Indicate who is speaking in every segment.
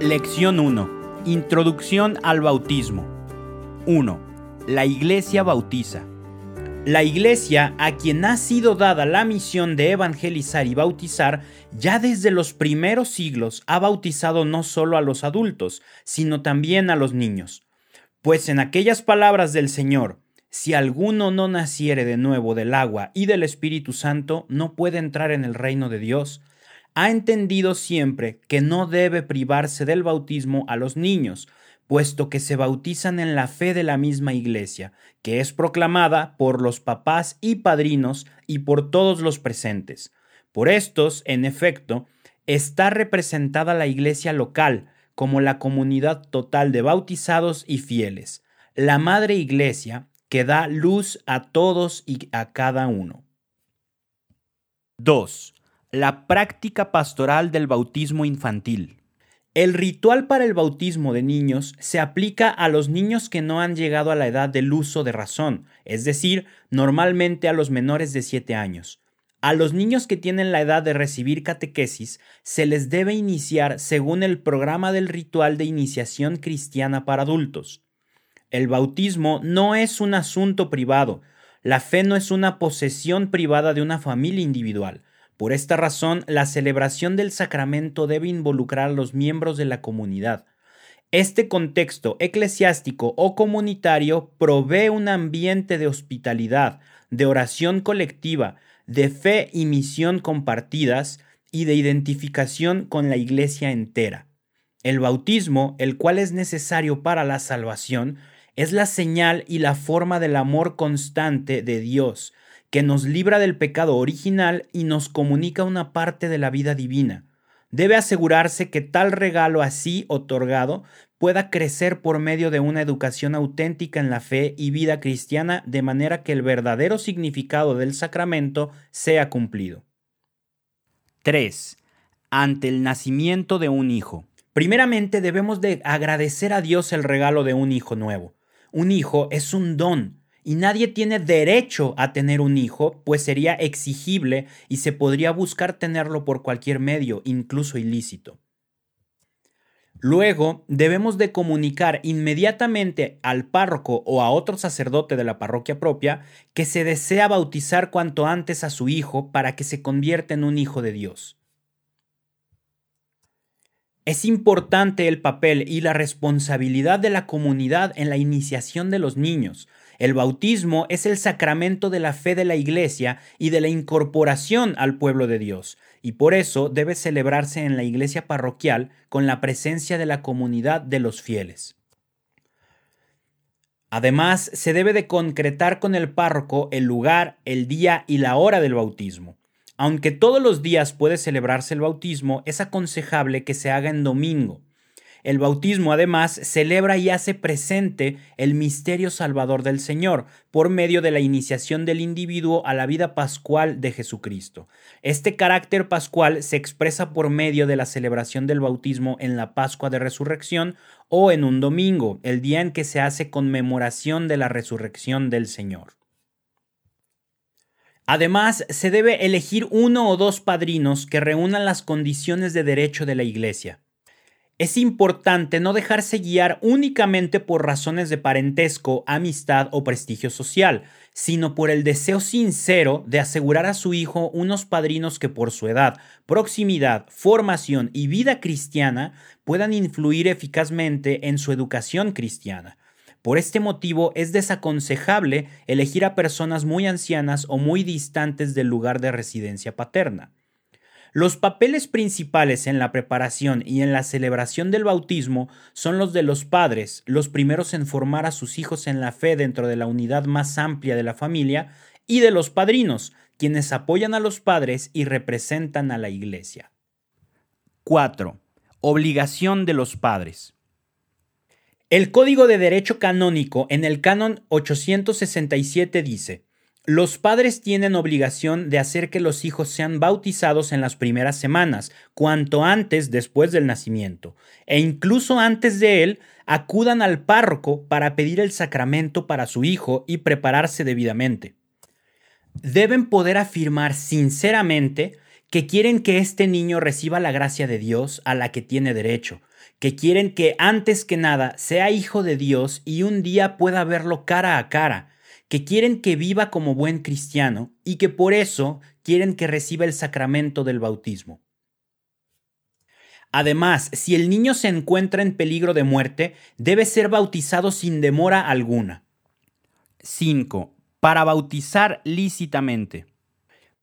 Speaker 1: Lección 1. Introducción al bautismo. 1. La Iglesia bautiza. La Iglesia, a quien ha sido dada la misión de evangelizar y bautizar, ya desde los primeros siglos ha bautizado no solo a los adultos, sino también a los niños. Pues en aquellas palabras del Señor, si alguno no naciere de nuevo del agua y del Espíritu Santo, no puede entrar en el reino de Dios, ha entendido siempre que no debe privarse del bautismo a los niños, puesto que se bautizan en la fe de la misma Iglesia, que es proclamada por los papás y padrinos y por todos los presentes. Por estos, en efecto, está representada la Iglesia local como la comunidad total de bautizados y fieles, la Madre Iglesia que da luz a todos y a cada uno. 2. La práctica pastoral del bautismo infantil. El ritual para el bautismo de niños se aplica a los niños que no han llegado a la edad del uso de razón, es decir, normalmente a los menores de 7 años. A los niños que tienen la edad de recibir catequesis se les debe iniciar según el programa del ritual de iniciación cristiana para adultos. El bautismo no es un asunto privado, la fe no es una posesión privada de una familia individual, por esta razón, la celebración del sacramento debe involucrar a los miembros de la comunidad. Este contexto eclesiástico o comunitario provee un ambiente de hospitalidad, de oración colectiva, de fe y misión compartidas y de identificación con la iglesia entera. El bautismo, el cual es necesario para la salvación, es la señal y la forma del amor constante de Dios, que nos libra del pecado original y nos comunica una parte de la vida divina. Debe asegurarse que tal regalo así otorgado pueda crecer por medio de una educación auténtica en la fe y vida cristiana de manera que el verdadero significado del sacramento sea cumplido. 3. Ante el nacimiento de un hijo. Primeramente debemos de agradecer a Dios el regalo de un hijo nuevo. Un hijo es un don, y nadie tiene derecho a tener un hijo, pues sería exigible y se podría buscar tenerlo por cualquier medio, incluso ilícito. Luego, debemos de comunicar inmediatamente al párroco o a otro sacerdote de la parroquia propia que se desea bautizar cuanto antes a su hijo para que se convierta en un hijo de Dios. Es importante el papel y la responsabilidad de la comunidad en la iniciación de los niños, el bautismo es el sacramento de la fe de la Iglesia y de la incorporación al pueblo de Dios, y por eso debe celebrarse en la iglesia parroquial con la presencia de la comunidad de los fieles. Además, se debe de concretar con el párroco el lugar, el día y la hora del bautismo. Aunque todos los días puede celebrarse el bautismo, es aconsejable que se haga en domingo, el bautismo además celebra y hace presente el misterio salvador del Señor por medio de la iniciación del individuo a la vida pascual de Jesucristo. Este carácter pascual se expresa por medio de la celebración del bautismo en la Pascua de Resurrección o en un domingo, el día en que se hace conmemoración de la resurrección del Señor. Además, se debe elegir uno o dos padrinos que reúnan las condiciones de derecho de la Iglesia. Es importante no dejarse guiar únicamente por razones de parentesco, amistad o prestigio social, sino por el deseo sincero de asegurar a su hijo unos padrinos que por su edad, proximidad, formación y vida cristiana puedan influir eficazmente en su educación cristiana. Por este motivo es desaconsejable elegir a personas muy ancianas o muy distantes del lugar de residencia paterna. Los papeles principales en la preparación y en la celebración del bautismo son los de los padres, los primeros en formar a sus hijos en la fe dentro de la unidad más amplia de la familia, y de los padrinos, quienes apoyan a los padres y representan a la iglesia. 4. Obligación de los padres. El Código de Derecho Canónico en el Canon 867 dice, los padres tienen obligación de hacer que los hijos sean bautizados en las primeras semanas, cuanto antes después del nacimiento, e incluso antes de él, acudan al párroco para pedir el sacramento para su hijo y prepararse debidamente. deben poder afirmar sinceramente que quieren que este niño reciba la gracia de Dios a la que tiene derecho, que quieren que antes que nada sea hijo de Dios y un día pueda verlo cara a cara, que quieren que viva como buen cristiano y que por eso quieren que reciba el sacramento del bautismo. Además, si el niño se encuentra en peligro de muerte, debe ser bautizado sin demora alguna. 5. Para bautizar lícitamente.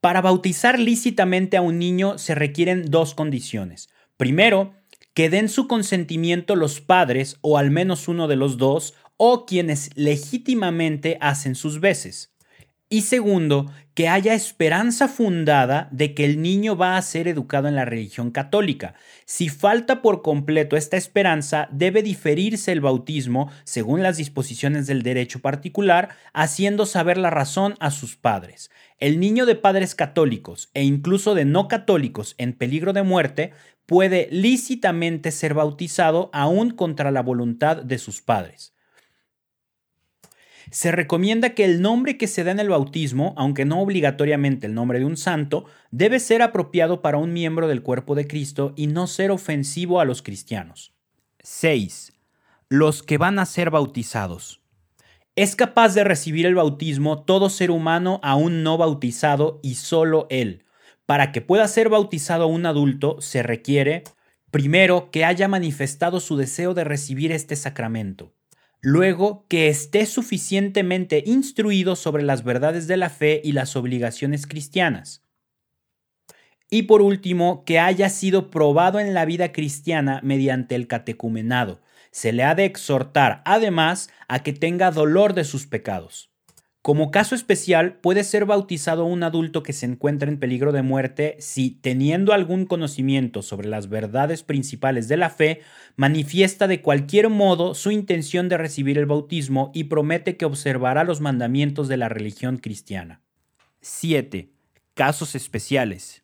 Speaker 1: Para bautizar lícitamente a un niño se requieren dos condiciones. Primero, que den su consentimiento los padres o al menos uno de los dos o quienes legítimamente hacen sus veces. Y segundo, que haya esperanza fundada de que el niño va a ser educado en la religión católica. Si falta por completo esta esperanza, debe diferirse el bautismo según las disposiciones del derecho particular, haciendo saber la razón a sus padres. El niño de padres católicos e incluso de no católicos en peligro de muerte puede lícitamente ser bautizado aún contra la voluntad de sus padres. Se recomienda que el nombre que se da en el bautismo, aunque no obligatoriamente el nombre de un santo, debe ser apropiado para un miembro del cuerpo de Cristo y no ser ofensivo a los cristianos. 6. Los que van a ser bautizados. Es capaz de recibir el bautismo todo ser humano aún no bautizado y solo él. Para que pueda ser bautizado un adulto se requiere, primero, que haya manifestado su deseo de recibir este sacramento. Luego, que esté suficientemente instruido sobre las verdades de la fe y las obligaciones cristianas. Y por último, que haya sido probado en la vida cristiana mediante el catecumenado. Se le ha de exhortar, además, a que tenga dolor de sus pecados. Como caso especial, puede ser bautizado un adulto que se encuentra en peligro de muerte si, teniendo algún conocimiento sobre las verdades principales de la fe, manifiesta de cualquier modo su intención de recibir el bautismo y promete que observará los mandamientos de la religión cristiana. 7. Casos especiales.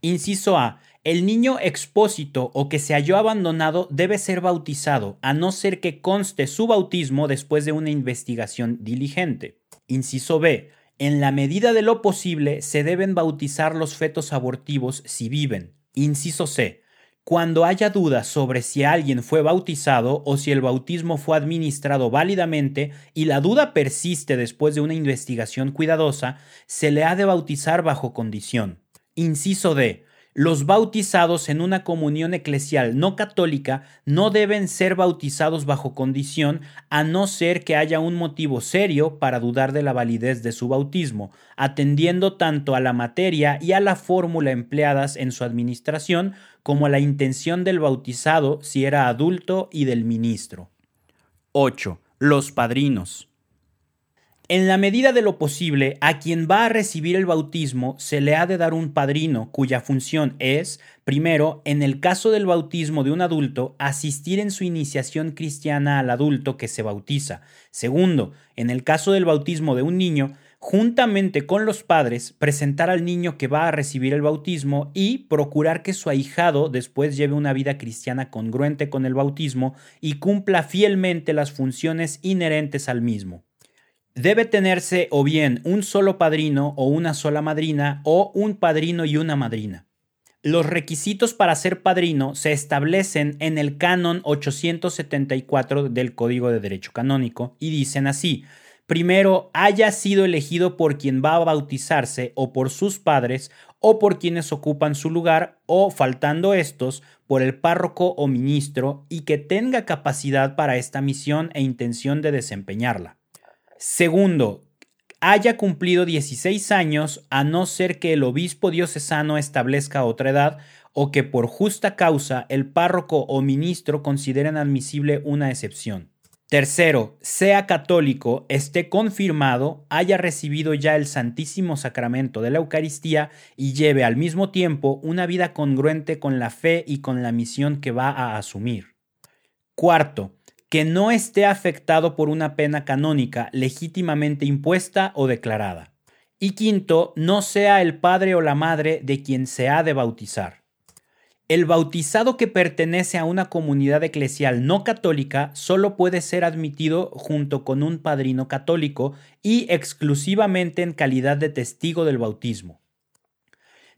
Speaker 1: Inciso A. El niño expósito o que se halló abandonado debe ser bautizado, a no ser que conste su bautismo después de una investigación diligente. Inciso B. En la medida de lo posible se deben bautizar los fetos abortivos si viven. Inciso C. Cuando haya dudas sobre si alguien fue bautizado o si el bautismo fue administrado válidamente y la duda persiste después de una investigación cuidadosa, se le ha de bautizar bajo condición. Inciso D. Los bautizados en una comunión eclesial no católica no deben ser bautizados bajo condición a no ser que haya un motivo serio para dudar de la validez de su bautismo, atendiendo tanto a la materia y a la fórmula empleadas en su administración como a la intención del bautizado si era adulto y del ministro. 8. Los padrinos. En la medida de lo posible, a quien va a recibir el bautismo se le ha de dar un padrino cuya función es, primero, en el caso del bautismo de un adulto, asistir en su iniciación cristiana al adulto que se bautiza. Segundo, en el caso del bautismo de un niño, juntamente con los padres, presentar al niño que va a recibir el bautismo y procurar que su ahijado después lleve una vida cristiana congruente con el bautismo y cumpla fielmente las funciones inherentes al mismo debe tenerse o bien un solo padrino o una sola madrina o un padrino y una madrina. Los requisitos para ser padrino se establecen en el canon 874 del Código de Derecho Canónico y dicen así, primero haya sido elegido por quien va a bautizarse o por sus padres o por quienes ocupan su lugar o, faltando estos, por el párroco o ministro y que tenga capacidad para esta misión e intención de desempeñarla. Segundo, haya cumplido 16 años a no ser que el obispo diocesano establezca otra edad o que por justa causa el párroco o ministro consideren admisible una excepción. Tercero, sea católico, esté confirmado, haya recibido ya el Santísimo Sacramento de la Eucaristía y lleve al mismo tiempo una vida congruente con la fe y con la misión que va a asumir. Cuarto, que no esté afectado por una pena canónica legítimamente impuesta o declarada. Y quinto, no sea el padre o la madre de quien se ha de bautizar. El bautizado que pertenece a una comunidad eclesial no católica solo puede ser admitido junto con un padrino católico y exclusivamente en calidad de testigo del bautismo.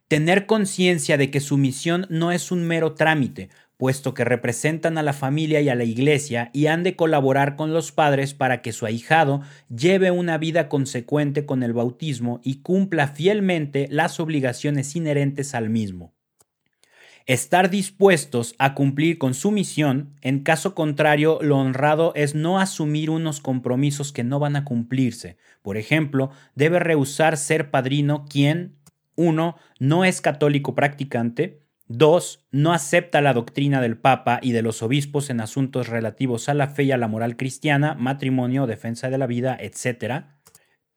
Speaker 1: Tener conciencia de que su misión no es un mero trámite, puesto que representan a la familia y a la iglesia y han de colaborar con los padres para que su ahijado lleve una vida consecuente con el bautismo y cumpla fielmente las obligaciones inherentes al mismo estar dispuestos a cumplir con su misión, en caso contrario, lo honrado es no asumir unos compromisos que no van a cumplirse. Por ejemplo, debe rehusar ser padrino quien 1. no es católico practicante, 2. no acepta la doctrina del Papa y de los obispos en asuntos relativos a la fe y a la moral cristiana, matrimonio, defensa de la vida, etc.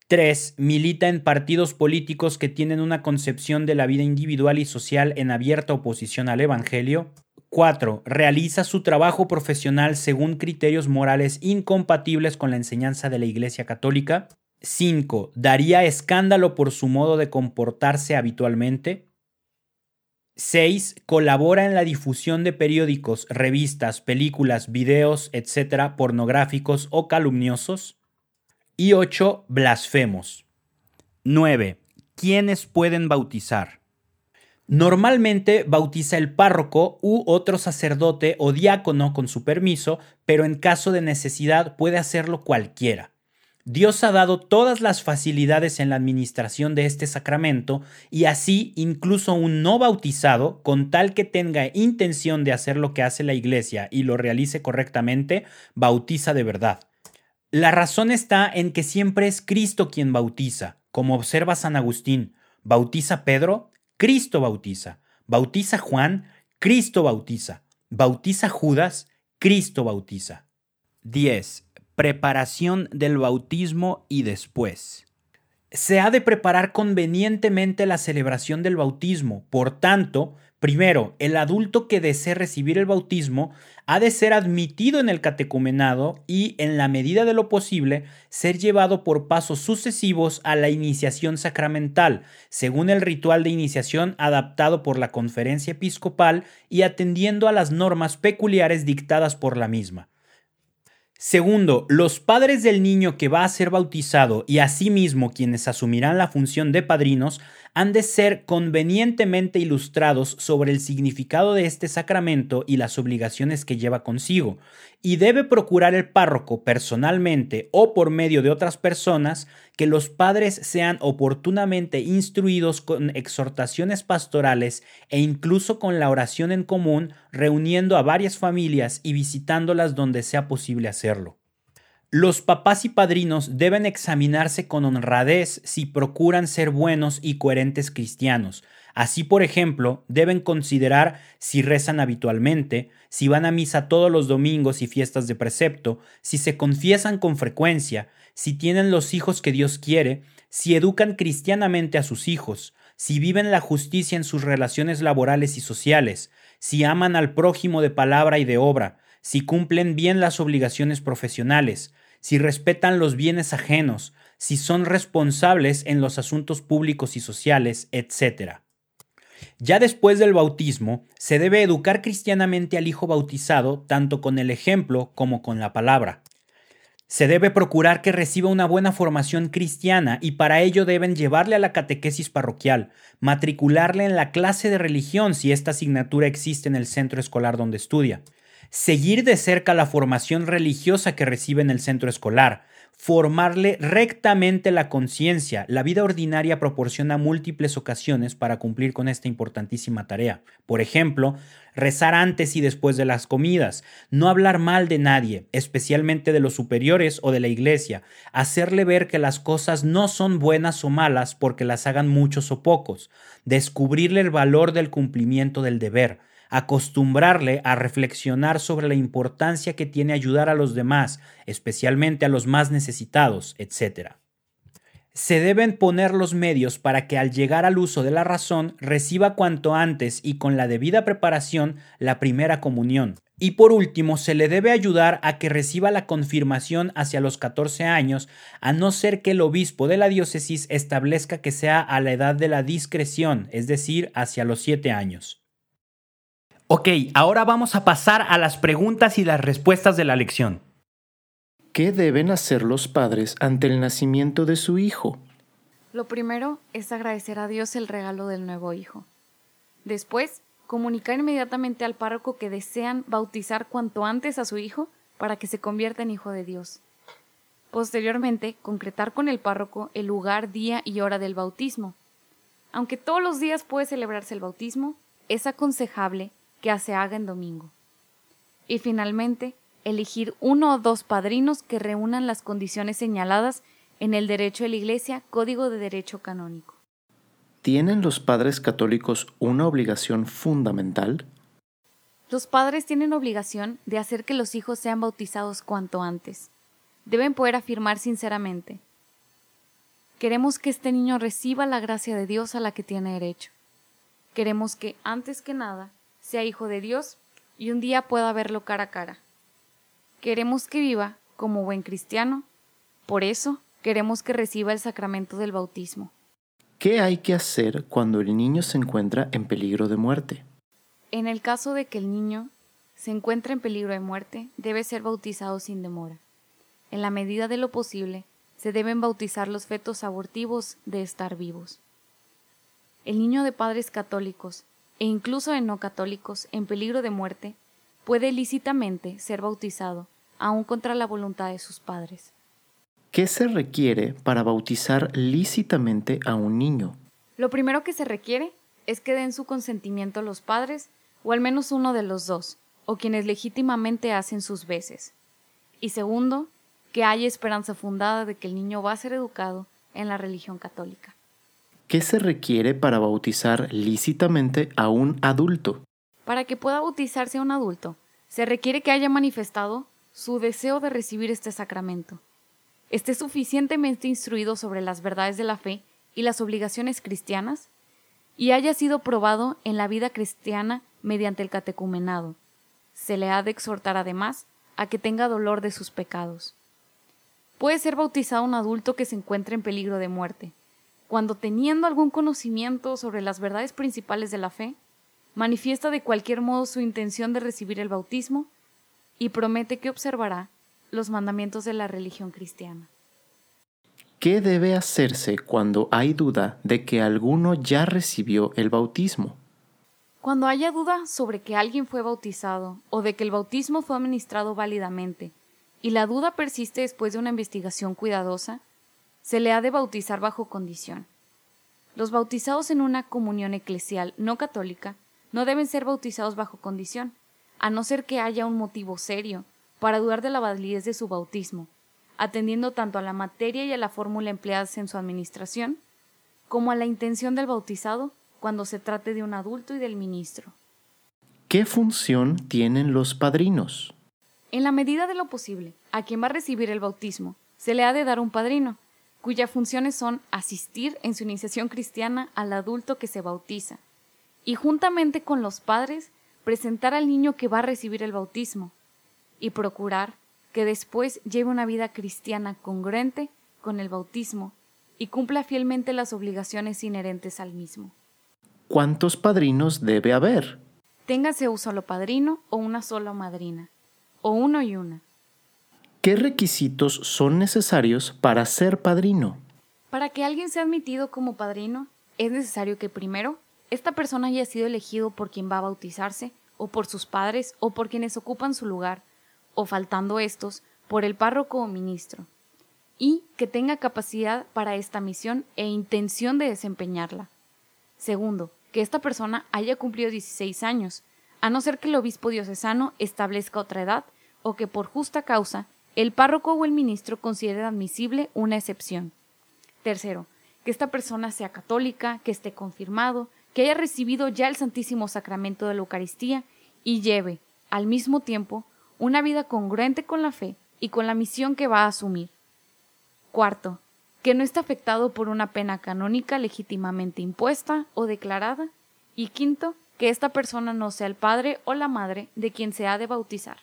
Speaker 1: 3. Milita en partidos políticos que tienen una concepción de la vida individual y social en abierta oposición al Evangelio. 4. Realiza su trabajo profesional según criterios morales incompatibles con la enseñanza de la Iglesia Católica. 5. Daría escándalo por su modo de comportarse habitualmente. 6. Colabora en la difusión de periódicos, revistas, películas, videos, etc., pornográficos o calumniosos. Y 8. Blasfemos. 9. ¿Quiénes pueden bautizar? Normalmente bautiza el párroco u otro sacerdote o diácono con su permiso, pero en caso de necesidad puede hacerlo cualquiera. Dios ha dado todas las facilidades en la administración de este sacramento y así incluso un no bautizado, con tal que tenga intención de hacer lo que hace la iglesia y lo realice correctamente, bautiza de verdad. La razón está en que siempre es Cristo quien bautiza, como observa San Agustín. Bautiza Pedro, Cristo bautiza. Bautiza Juan, Cristo bautiza. Bautiza Judas, Cristo bautiza. 10. Preparación del bautismo y después. Se ha de preparar convenientemente la celebración del bautismo. Por tanto, Primero, el adulto que desee recibir el bautismo ha de ser admitido en el catecumenado y, en la medida de lo posible, ser llevado por pasos sucesivos a la iniciación sacramental, según el ritual de iniciación adaptado por la conferencia episcopal y atendiendo a las normas peculiares dictadas por la misma. Segundo, los padres del niño que va a ser bautizado y asimismo quienes asumirán la función de padrinos han de ser convenientemente ilustrados sobre el significado de este sacramento y las obligaciones que lleva consigo, y debe procurar el párroco personalmente o por medio de otras personas que los padres sean oportunamente instruidos con exhortaciones pastorales e incluso con la oración en común, reuniendo a varias familias y visitándolas donde sea posible hacerlo. Los papás y padrinos deben examinarse con honradez si procuran ser buenos y coherentes cristianos, Así, por ejemplo, deben considerar si rezan habitualmente, si van a misa todos los domingos y fiestas de precepto, si se confiesan con frecuencia, si tienen los hijos que Dios quiere, si educan cristianamente a sus hijos, si viven la justicia en sus relaciones laborales y sociales, si aman al prójimo de palabra y de obra, si cumplen bien las obligaciones profesionales, si respetan los bienes ajenos, si son responsables en los asuntos públicos y sociales, etc. Ya después del bautismo, se debe educar cristianamente al hijo bautizado tanto con el ejemplo como con la palabra. Se debe procurar que reciba una buena formación cristiana y para ello deben llevarle a la catequesis parroquial, matricularle en la clase de religión si esta asignatura existe en el centro escolar donde estudia, seguir de cerca la formación religiosa que recibe en el centro escolar, formarle rectamente la conciencia. La vida ordinaria proporciona múltiples ocasiones para cumplir con esta importantísima tarea. Por ejemplo, rezar antes y después de las comidas, no hablar mal de nadie, especialmente de los superiores o de la iglesia, hacerle ver que las cosas no son buenas o malas porque las hagan muchos o pocos, descubrirle el valor del cumplimiento del deber, acostumbrarle a reflexionar sobre la importancia que tiene ayudar a los demás, especialmente a los más necesitados, etc. Se deben poner los medios para que al llegar al uso de la razón reciba cuanto antes y con la debida preparación la primera comunión. Y por último, se le debe ayudar a que reciba la confirmación hacia los 14 años, a no ser que el obispo de la diócesis establezca que sea a la edad de la discreción, es decir, hacia los 7 años. Ok, ahora vamos a pasar a las preguntas y las respuestas de la lección.
Speaker 2: ¿Qué deben hacer los padres ante el nacimiento de su hijo?
Speaker 3: Lo primero es agradecer a Dios el regalo del nuevo hijo. Después, comunicar inmediatamente al párroco que desean bautizar cuanto antes a su hijo para que se convierta en hijo de Dios. Posteriormente, concretar con el párroco el lugar, día y hora del bautismo. Aunque todos los días puede celebrarse el bautismo, es aconsejable que se haga en domingo. Y finalmente, elegir uno o dos padrinos que reúnan las condiciones señaladas en el derecho de la Iglesia, Código de Derecho Canónico.
Speaker 2: ¿Tienen los padres católicos una obligación fundamental?
Speaker 3: Los padres tienen obligación de hacer que los hijos sean bautizados cuanto antes. Deben poder afirmar sinceramente, queremos que este niño reciba la gracia de Dios a la que tiene derecho. Queremos que, antes que nada, sea hijo de Dios y un día pueda verlo cara a cara. Queremos que viva como buen cristiano, por eso queremos que reciba el sacramento del bautismo.
Speaker 2: ¿Qué hay que hacer cuando el niño se encuentra en peligro de muerte?
Speaker 3: En el caso de que el niño se encuentre en peligro de muerte, debe ser bautizado sin demora. En la medida de lo posible, se deben bautizar los fetos abortivos de estar vivos. El niño de padres católicos e incluso de no católicos en peligro de muerte puede lícitamente ser bautizado aún contra la voluntad de sus padres.
Speaker 2: ¿Qué se requiere para bautizar lícitamente a un niño?
Speaker 3: Lo primero que se requiere es que den su consentimiento los padres, o al menos uno de los dos, o quienes legítimamente hacen sus veces. Y segundo, que haya esperanza fundada de que el niño va a ser educado en la religión católica.
Speaker 2: ¿Qué se requiere para bautizar lícitamente a un adulto?
Speaker 3: Para que pueda bautizarse a un adulto, se requiere que haya manifestado su deseo de recibir este sacramento, esté suficientemente instruido sobre las verdades de la fe y las obligaciones cristianas, y haya sido probado en la vida cristiana mediante el catecumenado. Se le ha de exhortar además a que tenga dolor de sus pecados. Puede ser bautizado un adulto que se encuentre en peligro de muerte, cuando teniendo algún conocimiento sobre las verdades principales de la fe, manifiesta de cualquier modo su intención de recibir el bautismo y promete que observará los mandamientos de la religión cristiana.
Speaker 2: ¿Qué debe hacerse cuando hay duda de que alguno ya recibió el bautismo?
Speaker 3: Cuando haya duda sobre que alguien fue bautizado o de que el bautismo fue administrado válidamente, y la duda persiste después de una investigación cuidadosa, se le ha de bautizar bajo condición. Los bautizados en una comunión eclesial no católica no deben ser bautizados bajo condición, a no ser que haya un motivo serio para dudar de la validez de su bautismo, atendiendo tanto a la materia y a la fórmula empleadas en su administración, como a la intención del bautizado cuando se trate de un adulto y del ministro.
Speaker 2: ¿Qué función tienen los padrinos?
Speaker 3: En la medida de lo posible, a quien va a recibir el bautismo, se le ha de dar un padrino, cuyas funciones son asistir en su iniciación cristiana al adulto que se bautiza, y juntamente con los padres presentar al niño que va a recibir el bautismo y procurar que después lleve una vida cristiana congruente con el bautismo y cumpla fielmente las obligaciones inherentes al mismo.
Speaker 2: ¿Cuántos padrinos debe haber?
Speaker 3: Téngase un solo padrino o una sola madrina, o uno y una.
Speaker 2: ¿Qué requisitos son necesarios para ser padrino?
Speaker 3: Para que alguien sea admitido como padrino, es necesario que primero esta persona haya sido elegido por quien va a bautizarse, o por sus padres, o por quienes ocupan su lugar, o faltando estos, por el párroco o ministro, y que tenga capacidad para esta misión e intención de desempeñarla. Segundo, que esta persona haya cumplido 16 años, a no ser que el obispo diocesano establezca otra edad, o que por justa causa el párroco o el ministro considere admisible una excepción. Tercero, que esta persona sea católica, que esté confirmado, que haya recibido ya el Santísimo Sacramento de la Eucaristía y lleve, al mismo tiempo, una vida congruente con la fe y con la misión que va a asumir. Cuarto, que no esté afectado por una pena canónica legítimamente impuesta o declarada. Y quinto, que esta persona no sea el padre o la madre de quien se ha de bautizar.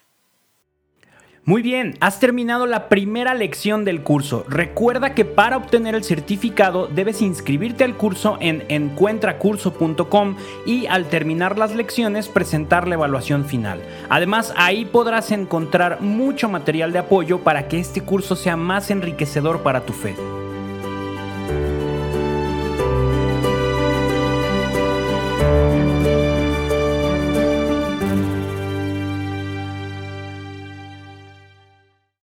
Speaker 1: Muy bien, has terminado la primera lección del curso. Recuerda que para obtener el certificado debes inscribirte al curso en encuentracurso.com y al terminar las lecciones presentar la evaluación final. Además, ahí podrás encontrar mucho material de apoyo para que este curso sea más enriquecedor para tu fe.